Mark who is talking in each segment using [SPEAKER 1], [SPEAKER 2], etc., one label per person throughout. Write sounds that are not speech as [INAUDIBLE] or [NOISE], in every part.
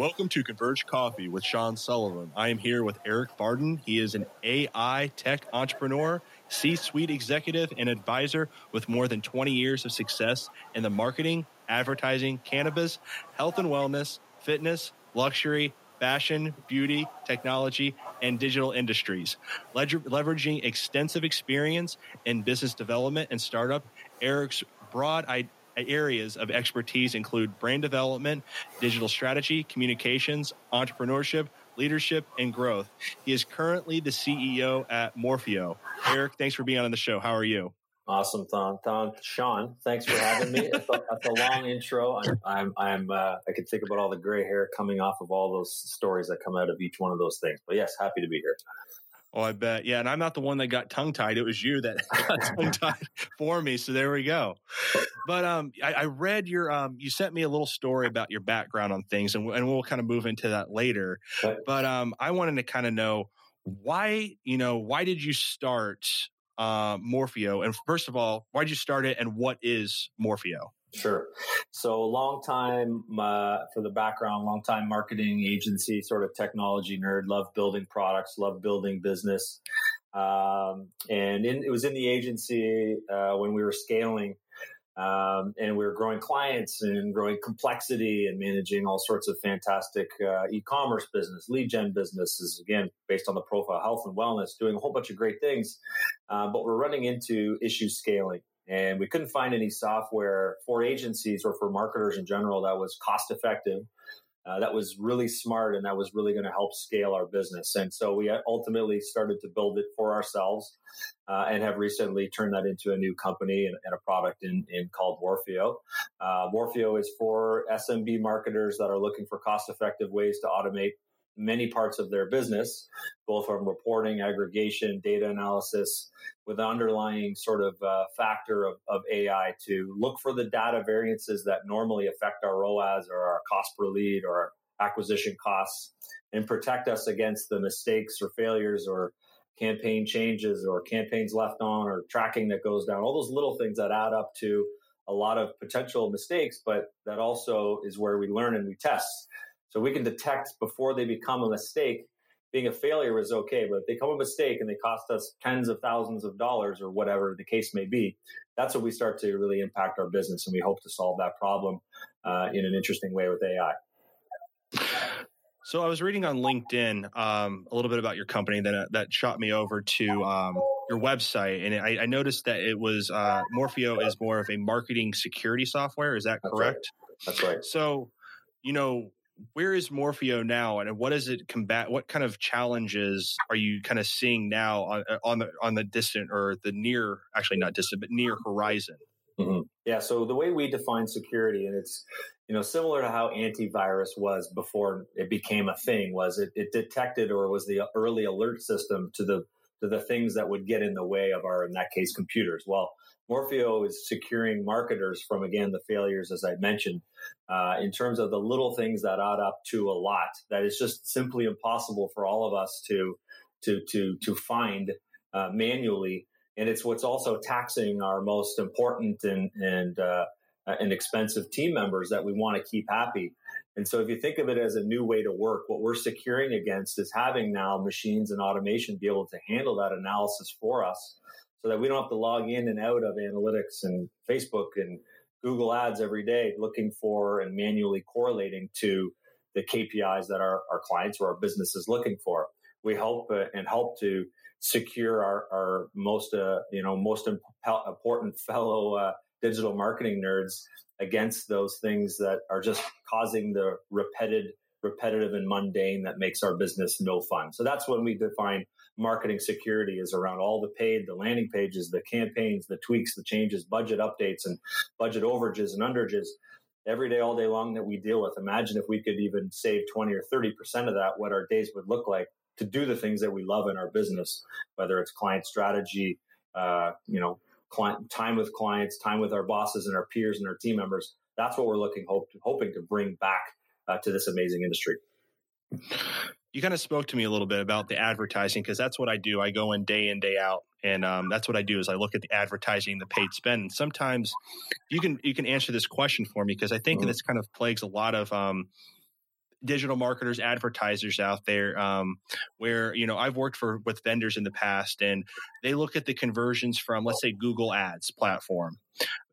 [SPEAKER 1] Welcome to Converge Coffee with Sean Sullivan. I am here with Eric Barden. He is an AI tech entrepreneur, C suite executive, and advisor with more than 20 years of success in the marketing, advertising, cannabis, health and wellness, fitness, luxury, fashion, beauty, technology, and digital industries. leveraging extensive experience in business development and startup, Eric's broad areas of expertise include brand development, digital strategy, communications, entrepreneurship, leadership, and growth. He is currently the CEO at Morpheo. Eric, thanks for being on the show. How are you?
[SPEAKER 2] Awesome, Tom. Tom, Sean, thanks for having me. That's a, that's a long intro. I'm, I'm, I'm uh, I can think about all the gray hair coming off of all those stories that come out of each one of those things. But yes, happy to be here.
[SPEAKER 1] Oh, I bet. Yeah. And I'm not the one that got tongue tied. It was you that [LAUGHS] got [LAUGHS] tongue tied for me. So there we go. But um, I, I, read your, um, you sent me a little story about your background on things, and, and we'll kind of move into that later. But um, I wanted to kind of know why, you know, why did you start uh, Morpheo? And first of all, why did you start it and what is Morpheo?
[SPEAKER 2] Sure. So, long time uh, for the background, long time marketing agency, sort of technology nerd, love building products, love building business. Um, and in, it was in the agency uh, when we were scaling um, and we were growing clients and growing complexity and managing all sorts of fantastic uh, e-commerce business, lead gen businesses, again, based on the profile, health and wellness, doing a whole bunch of great things. Uh, but we're running into issues scaling and we couldn't find any software for agencies or for marketers in general that was cost effective, uh, that was really smart, and that was really going to help scale our business. And so we ultimately started to build it for ourselves uh, and have recently turned that into a new company and, and a product in, in called Morpheo. Uh, Morpheo is for SMB marketers that are looking for cost effective ways to automate many parts of their business, both from reporting, aggregation, data analysis, with the underlying sort of uh, factor of, of AI to look for the data variances that normally affect our ROAS or our cost per lead or acquisition costs and protect us against the mistakes or failures or campaign changes or campaigns left on or tracking that goes down, all those little things that add up to a lot of potential mistakes, but that also is where we learn and we test. So we can detect before they become a mistake. Being a failure is okay, but if they become a mistake and they cost us tens of thousands of dollars or whatever the case may be, that's when we start to really impact our business, and we hope to solve that problem uh, in an interesting way with AI.
[SPEAKER 1] So I was reading on LinkedIn um, a little bit about your company that that shot me over to um, your website, and I, I, noticed that it was uh, Morpheo is more of a marketing security software. Is that correct?
[SPEAKER 2] That's right. That's right.
[SPEAKER 1] So, you know, where is Morpheo now, and what is it combat? What kind of challenges are you kind of seeing now on, uh, on the on the distant or the near, actually not distant, but near horizon?
[SPEAKER 2] Mm-hmm. Yeah. So the way we define security, and it's you know similar to how antivirus was before it became a thing, was it, it detected or was the early alert system to the to the things that would get in the way of our, in that case, computers. Well, Morpheo is securing marketers from, again, the failures, as I mentioned, uh, in terms of the little things that add up to a lot that is just simply impossible for all of us to, to, to, to find uh, manually. And it's what's also taxing our most important and, and, uh, and expensive team members that we want to keep happy. And so if you think of it as a new way to work, what we're securing against is having now machines and automation be able to handle that analysis for us so that we don't have to log in and out of analytics and Facebook and Google ads every day looking for and manually correlating to the KPIs that our, our clients or our business is looking for. We help uh, and help to secure our, our most, uh, you know, most imp- important fellow uh, digital marketing nerds against those things that are just causing the repetitive, repetitive and mundane that makes our business no fun. So that's when we define marketing security is around all the paid, the landing pages, the campaigns, the tweaks, the changes, budget updates and budget overages and underages every day, all day long that we deal with. Imagine if we could even save 20 or 30% of that, what our days would look like to do the things that we love in our business, whether it's client strategy, uh, you know, client, time with clients, time with our bosses and our peers and our team members. That's what we're looking hope, hoping to bring back uh, to this amazing industry.
[SPEAKER 1] You kind of spoke to me a little bit about the advertising because that's what I do. I go in day in day out, and um, that's what I do is I look at the advertising, the paid spend. And sometimes you can you can answer this question for me because I think mm-hmm. this kind of plagues a lot of um, digital marketers, advertisers out there, um, where you know I've worked for with vendors in the past, and they look at the conversions from let's say Google Ads platform,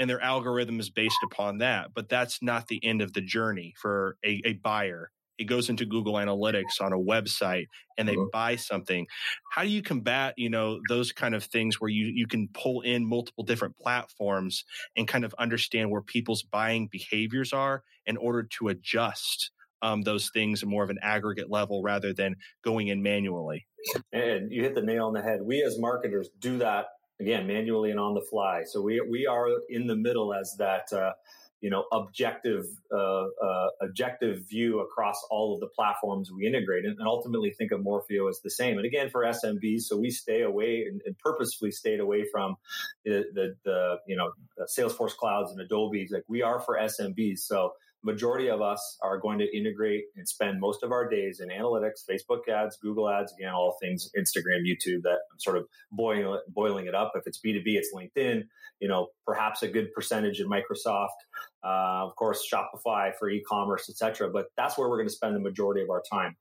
[SPEAKER 1] and their algorithm is based upon that. But that's not the end of the journey for a, a buyer it goes into Google Analytics on a website and they mm-hmm. buy something. How do you combat, you know, those kind of things where you you can pull in multiple different platforms and kind of understand where people's buying behaviors are in order to adjust um, those things at more of an aggregate level rather than going in manually?
[SPEAKER 2] And you hit the nail on the head. We as marketers do that again manually and on the fly. So we we are in the middle as that. Uh, you know objective uh, uh, objective view across all of the platforms we integrate and, and, ultimately think of morpheo as the same and again for smbs so we stay away and, and purposefully stayed away from the, the, the you know salesforce clouds and adobe's like we are for smbs so majority of us are going to integrate and spend most of our days in analytics, Facebook ads, Google ads, again, all things Instagram, YouTube that I'm sort of boiling, boiling it up. If it's B2B, it's LinkedIn, you know, perhaps a good percentage in Microsoft, uh, of course, Shopify for e-commerce, etc. But that's where we're going to spend the majority of our time.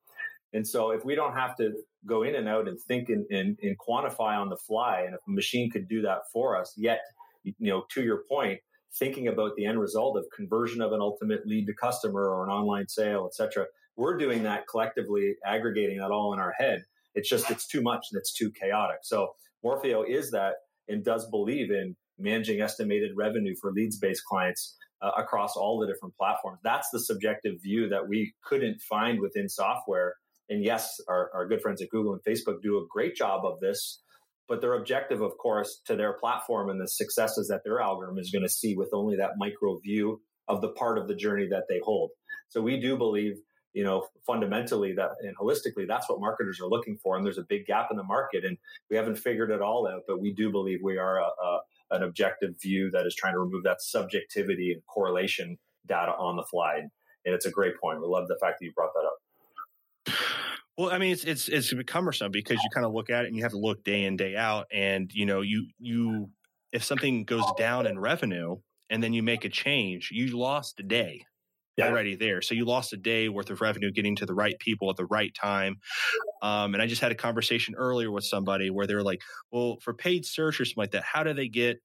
[SPEAKER 2] And so if we don't have to go in and out and think and, and, and quantify on the fly, and if a machine could do that for us, yet, you know, to your point, thinking about the end result of conversion of an ultimate lead to customer or an online sale, et cetera. We're doing that collectively, aggregating that all in our head. It's just, it's too much and it's too chaotic. So Morpheo is that and does believe in managing estimated revenue for leads based clients uh, across all the different platforms. That's the subjective view that we couldn't find within software. And yes, our, our good friends at Google and Facebook do a great job of this but their objective, of course, to their platform and the successes that their algorithm is going to see with only that micro view of the part of the journey that they hold. So we do believe, you know, fundamentally that and holistically, that's what marketers are looking for. And there's a big gap in the market, and we haven't figured it all out. But we do believe we are a, a, an objective view that is trying to remove that subjectivity and correlation data on the fly. And it's a great point. We love the fact that you brought that up.
[SPEAKER 1] Well, I mean, it's it's it's cumbersome because you kind of look at it and you have to look day in day out, and you know, you you if something goes down in revenue and then you make a change, you lost a day yeah. already there. So you lost a day worth of revenue getting to the right people at the right time. Um, and I just had a conversation earlier with somebody where they were like, "Well, for paid search or something like that, how do they get?"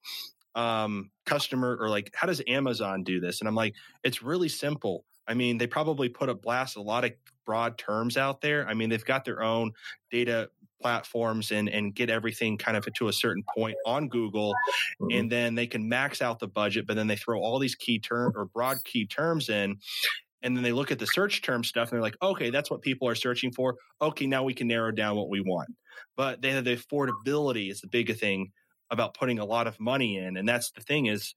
[SPEAKER 1] um customer or like how does amazon do this and i'm like it's really simple I mean, they probably put a blast a lot of broad terms out there. I mean, they've got their own data platforms and and get everything kind of to a certain point on Google, mm-hmm. and then they can max out the budget. But then they throw all these key term or broad key terms in. And then they look at the search term stuff and they're like, okay, that's what people are searching for. Okay, now we can narrow down what we want. But they have the affordability is the big thing about putting a lot of money in. And that's the thing is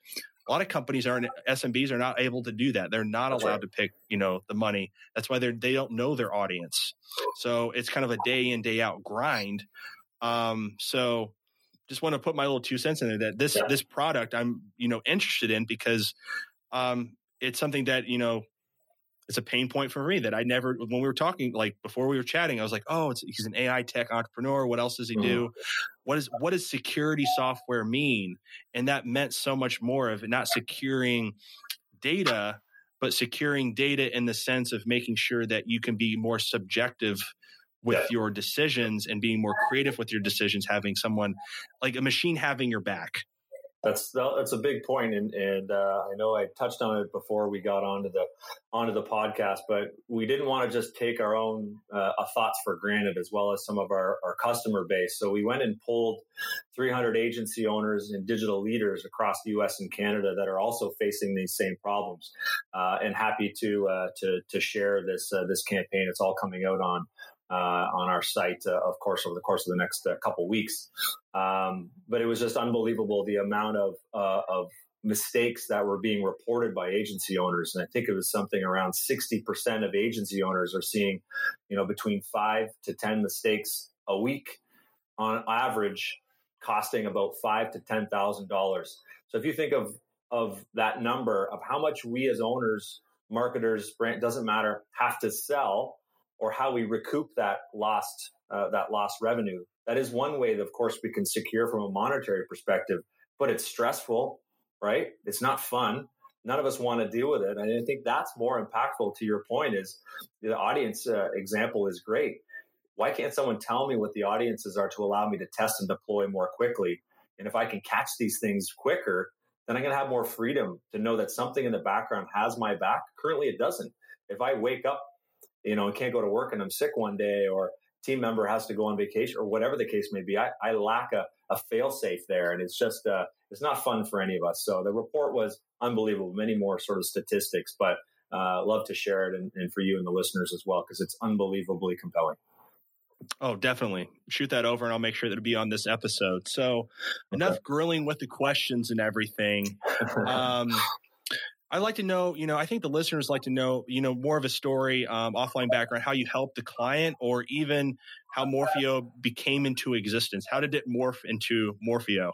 [SPEAKER 1] a lot of companies aren't SMBs are not able to do that. They're not That's allowed right. to pick, you know, the money. That's why they're they don't know their audience. So it's kind of a day in day out grind. Um, so just want to put my little two cents in there that this yeah. this product I'm you know interested in because um, it's something that you know it's a pain point for me that I never when we were talking like before we were chatting I was like oh he's an AI tech entrepreneur what else does he do mm-hmm. what is what does security software mean and that meant so much more of not securing data but securing data in the sense of making sure that you can be more subjective with yeah. your decisions and being more creative with your decisions having someone like a machine having your back
[SPEAKER 2] that's that's a big point, and and uh, I know I touched on it before we got onto the onto the podcast, but we didn't want to just take our own uh, thoughts for granted, as well as some of our, our customer base. So we went and polled 300 agency owners and digital leaders across the U.S. and Canada that are also facing these same problems, uh, and happy to uh, to to share this uh, this campaign. It's all coming out on uh, on our site, uh, of course, over the course of the next uh, couple weeks. Um, but it was just unbelievable the amount of uh, of mistakes that were being reported by agency owners, and I think it was something around sixty percent of agency owners are seeing, you know, between five to ten mistakes a week on average, costing about five to ten thousand dollars. So if you think of of that number of how much we as owners, marketers, brand doesn't matter, have to sell or how we recoup that lost uh, that lost revenue. That is one way that, of course, we can secure from a monetary perspective, but it's stressful, right? It's not fun. none of us want to deal with it. And I think that's more impactful to your point is the audience uh, example is great. Why can't someone tell me what the audiences are to allow me to test and deploy more quickly? And if I can catch these things quicker, then I'm going to have more freedom to know that something in the background has my back. Currently, it doesn't. If I wake up, you know, and can't go to work and I'm sick one day, or team member has to go on vacation, or whatever the case may be, I, I lack a, a fail safe there, and it's just uh, it's not fun for any of us. So the report was unbelievable. Many more sort of statistics, but uh, love to share it and, and for you and the listeners as well because it's unbelievably compelling.
[SPEAKER 1] Oh, definitely. Shoot that over and I'll make sure that it'll be on this episode. So, okay. enough grilling with the questions and everything. [LAUGHS] Um, I'd like to know, you know, I think the listeners like to know, you know, more of a story, um, offline background, how you helped the client or even how Morpheo became into existence. How did it morph into Morpheo?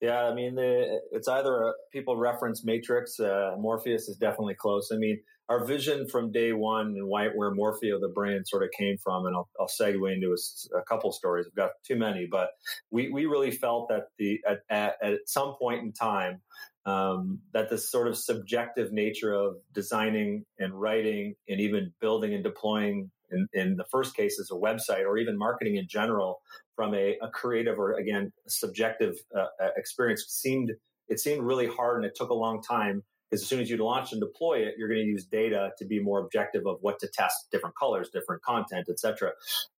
[SPEAKER 2] Yeah, I mean, the, it's either a, people reference Matrix. Uh, Morpheus is definitely close. I mean, our vision from day one and why, where Morpheo, the brand, sort of came from, and I'll, I'll segue into a, a, couple stories. I've got too many, but we, we really felt that the at, at, at some point in time um, that this sort of subjective nature of designing and writing and even building and deploying in, in the first case as a website or even marketing in general from a, a creative or again subjective uh, uh, experience seemed it seemed really hard and it took a long time as soon as you launch and deploy it you're going to use data to be more objective of what to test different colors different content etc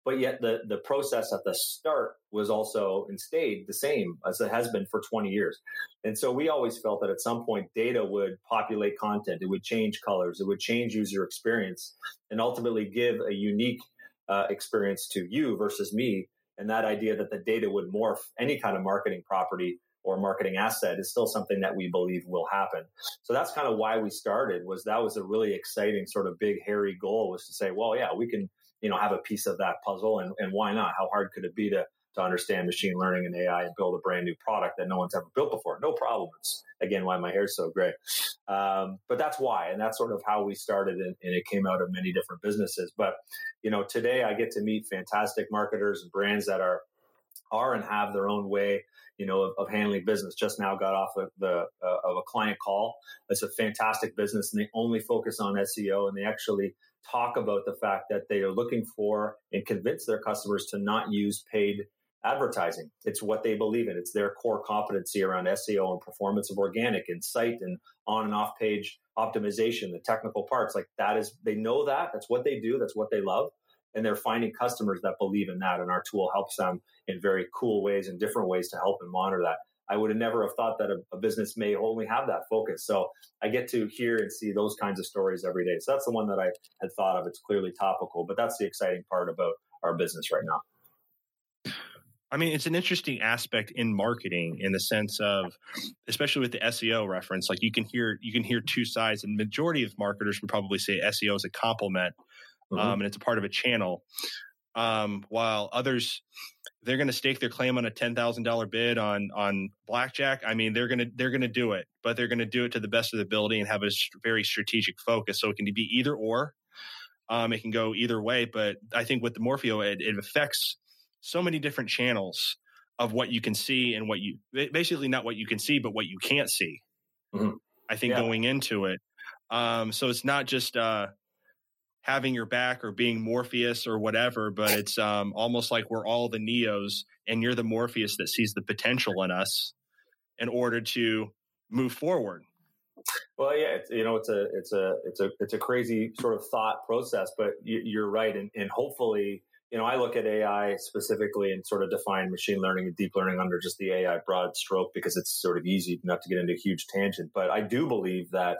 [SPEAKER 2] but yet the the process at the start was also and stayed the same as it has been for 20 years. And so we always felt that at some point data would populate content it would change colors it would change user experience and ultimately give a unique uh, experience to you versus me. And that idea that the data would morph any kind of marketing property or marketing asset is still something that we believe will happen. So that's kind of why we started was that was a really exciting sort of big hairy goal was to say, well, yeah, we can, you know, have a piece of that puzzle and, and why not? How hard could it be to to understand machine learning and AI and build a brand new product that no one's ever built before. No problem. It's again why my hair's so gray. Um, but that's why, and that's sort of how we started, and, and, it came out of many different businesses. But you know, today I get to meet fantastic marketers and brands that are are and have their own way you know, of, of, handling business. Just now got off of the uh, of a client call. It's a fantastic business, and they only focus on SEO, and they actually talk about the fact that they are looking for and convince their customers to not use paid advertising. It's what they believe in. It's their core competency around SEO and performance of organic and site and on and off page optimization, the technical parts. Like that is, they know that. That's what they do. That's what they love. And they're finding customers that believe in that. And our tool helps them in very cool ways and different ways to help and monitor that. I would have never have thought that a, a business may only have that focus. So I get to hear and see those kinds of stories every day. So that's the one that I had thought of. It's clearly topical, but that's the exciting part about our business right now.
[SPEAKER 1] I mean, it's an interesting aspect in marketing in the sense of, especially with the SEO reference, like you can hear you can hear two sides, and majority of marketers would probably say SEO is a complement, mm-hmm. um, and it's a part of a channel, um, while others they're going to stake their claim on a ten thousand dollar bid on on blackjack. I mean, they're gonna they're gonna do it, but they're going to do it to the best of the ability and have a very strategic focus. So it can be either or. Um, it can go either way, but I think with the Morpheo, it, it affects so many different channels of what you can see and what you basically not what you can see, but what you can't see. Mm-hmm. I think yeah. going into it. Um, so it's not just uh, having your back or being Morpheus or whatever, but it's um, almost like we're all the Neos and you're the Morpheus that sees the potential in us in order to move forward.
[SPEAKER 2] Well, yeah, it's, you know, it's a, it's a, it's a, it's a crazy sort of thought process, but you, are right. And, and hopefully, you know, I look at AI specifically and sort of define machine learning and deep learning under just the AI broad stroke because it's sort of easy not to get into a huge tangent. But I do believe that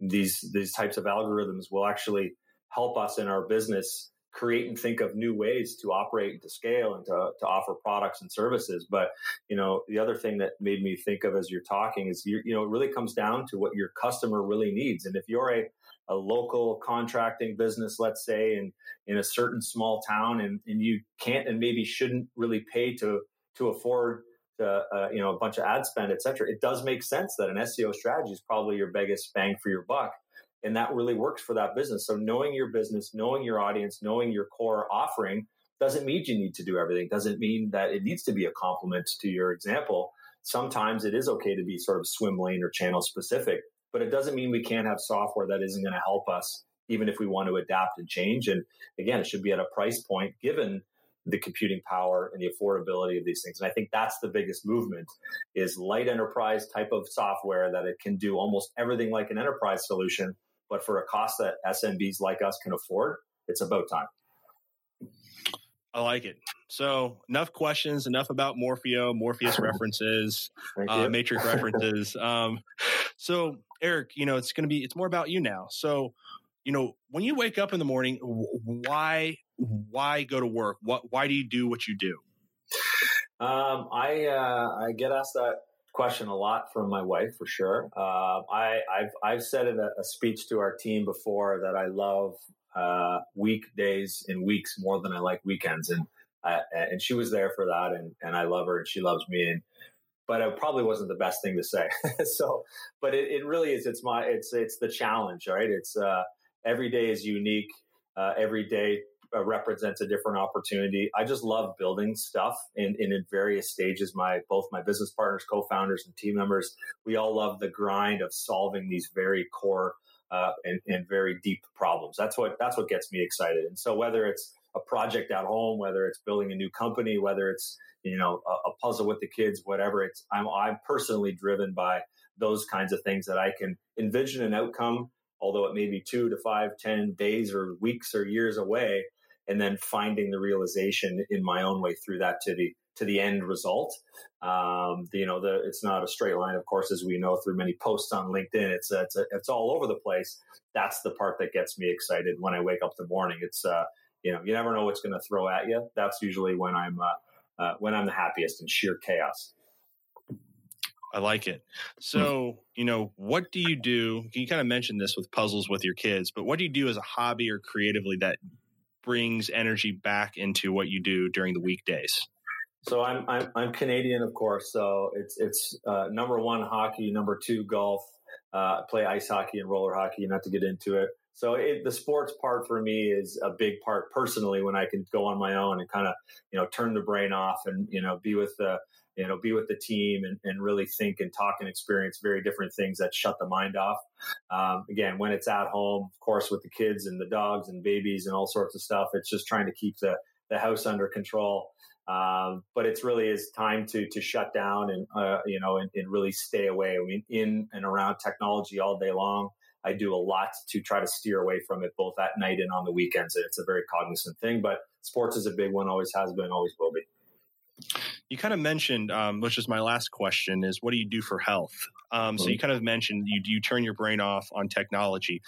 [SPEAKER 2] these these types of algorithms will actually help us in our business create and think of new ways to operate and to scale and to, to offer products and services. But, you know, the other thing that made me think of as you're talking is, you, you know, it really comes down to what your customer really needs. And if you're a a local contracting business, let's say, in, in a certain small town, and, and you can't and maybe shouldn't really pay to to afford to, uh, you know a bunch of ad spend, et cetera. It does make sense that an SEO strategy is probably your biggest bang for your buck, and that really works for that business. So knowing your business, knowing your audience, knowing your core offering doesn't mean you need to do everything. Doesn't mean that it needs to be a complement to your example. Sometimes it is okay to be sort of swim lane or channel specific but it doesn't mean we can't have software that isn't going to help us, even if we want to adapt and change. And again, it should be at a price point given the computing power and the affordability of these things. And I think that's the biggest movement is light enterprise type of software that it can do almost everything like an enterprise solution, but for a cost that SMBs like us can afford, it's about time.
[SPEAKER 1] I like it. So enough questions, enough about Morpheo, Morpheus [LAUGHS] references, uh, Matrix [LAUGHS] references. Um, so Eric, you know, it's going to be, it's more about you now. So, you know, when you wake up in the morning, why, why go to work? What, why do you do what you do?
[SPEAKER 2] Um, I, uh, I get asked that question a lot from my wife for sure. Uh, I, I've, I've said in a, a speech to our team before that I love uh, weekdays and weeks more than I like weekends. And I, and she was there for that, and and I love her, and she loves me. And but it probably wasn't the best thing to say. [LAUGHS] so, but it, it really is. It's my it's it's the challenge, right? It's uh, every day is unique. Uh, every day represents a different opportunity. I just love building stuff in, in, in various stages. My both my business partners, co-founders, and team members, we all love the grind of solving these very core uh, and, and very deep problems. That's what that's what gets me excited. And so whether it's a project at home, whether it's building a new company, whether it's you know a, a puzzle with the kids, whatever it's, I'm I'm personally driven by those kinds of things that I can envision an outcome, although it may be two to five, ten days or weeks or years away, and then finding the realization in my own way through that to the to the end result. Um, you know, the, it's not a straight line, of course, as we know through many posts on LinkedIn. It's uh, it's, it's all over the place. That's the part that gets me excited when I wake up in the morning. It's uh, you know, you never know what's going to throw at you. That's usually when I'm uh, uh, when I'm the happiest in sheer chaos.
[SPEAKER 1] I like it. So, you know, what do you do? Can you kind of mentioned this with puzzles with your kids, but what do you do as a hobby or creatively that brings energy back into what you do during the weekdays?
[SPEAKER 2] So I'm, I'm, I'm Canadian, of course. So it's it's uh, number one hockey, number two golf. Uh, play ice hockey and roller hockey. Not to get into it. So it, the sports part for me is a big part personally when I can go on my own and kind of you know turn the brain off and you know be with the you know be with the team and, and really think and talk and experience very different things that shut the mind off. Um, again, when it's at home, of course, with the kids and the dogs and babies and all sorts of stuff, it's just trying to keep the the house under control. Um, but it's really is time to to shut down and uh, you know and, and, really stay away. I mean, in and around technology all day long. I do a lot to try to steer away from it, both at night and on the weekends. It's a very cognizant thing, but sports is a big one. Always has been, always will be.
[SPEAKER 1] You kind of mentioned, um, which is my last question, is what do you do for health? Um, so you mm-hmm. kind of mentioned you you turn your brain off on technology.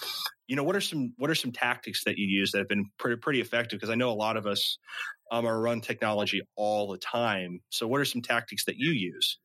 [SPEAKER 1] You know, what are some what are some tactics that you use that have been pretty pretty effective? Because I know a lot of us um, are run technology all the time. So what are some tactics that you use?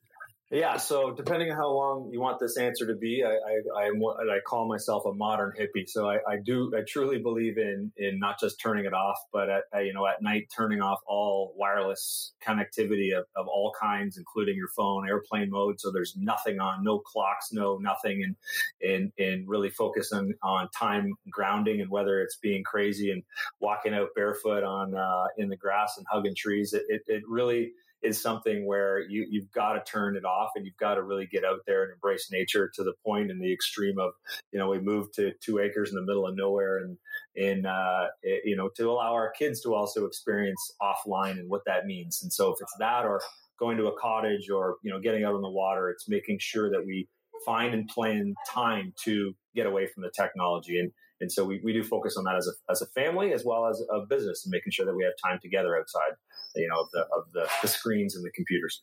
[SPEAKER 2] Yeah, so depending on how long you want this answer to be, I I, I, I call myself a modern hippie. So I, I, do I truly believe in in not just turning it off, but at, you know at night turning off all wireless connectivity of, of all kinds, including your phone, airplane mode. So there's nothing on, no clocks, no nothing, and and and really focus on on time grounding and whether it's being crazy and walking out barefoot on uh, in the grass and hugging trees. It, it, it really is something where you, you've got to turn it off and you've got to really get out there and embrace nature to the point and the extreme of, you know, we moved to two acres in the middle of nowhere and, in uh, it, you know, to allow our kids to also experience offline and what that means. And so if it's that or going to a cottage or, you know, getting out on the water, it's making sure that we find and plan time to get away from the technology. And, and so we, we do focus on that as a, as a family as well as a business and making sure that we have time together outside you know, of the of the, the screens and the computers.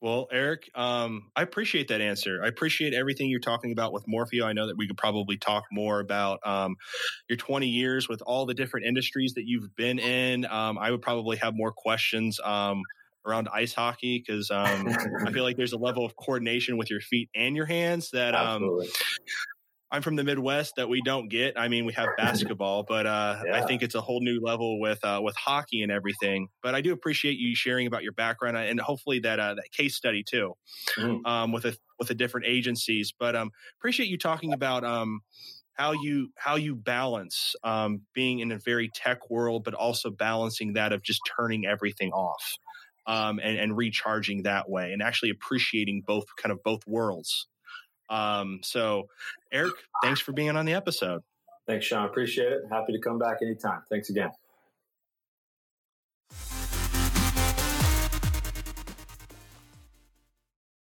[SPEAKER 1] Well, Eric, um, I appreciate that answer. I appreciate everything you're talking about with Morpheo. I know that we could probably talk more about um, your 20 years with all the different industries that you've been in. Um, I would probably have more questions um, around ice hockey because um, I feel like there's a level of coordination with your feet and your hands that um, I'm from the Midwest that we don't get. I mean, we have basketball, but uh, [LAUGHS] yeah. I think it's a whole new level with uh, with hockey and everything. But I do appreciate you sharing about your background uh, and hopefully that uh, that case study too, mm. um, with a with the different agencies. But um, appreciate you talking about um, how you how you balance um, being in a very tech world, but also balancing that of just turning everything off um, and, and recharging that way, and actually appreciating both kind of both worlds. Um, so, Eric, thanks for being on the episode.
[SPEAKER 2] Thanks, Sean. Appreciate it. Happy to come back anytime. Thanks again.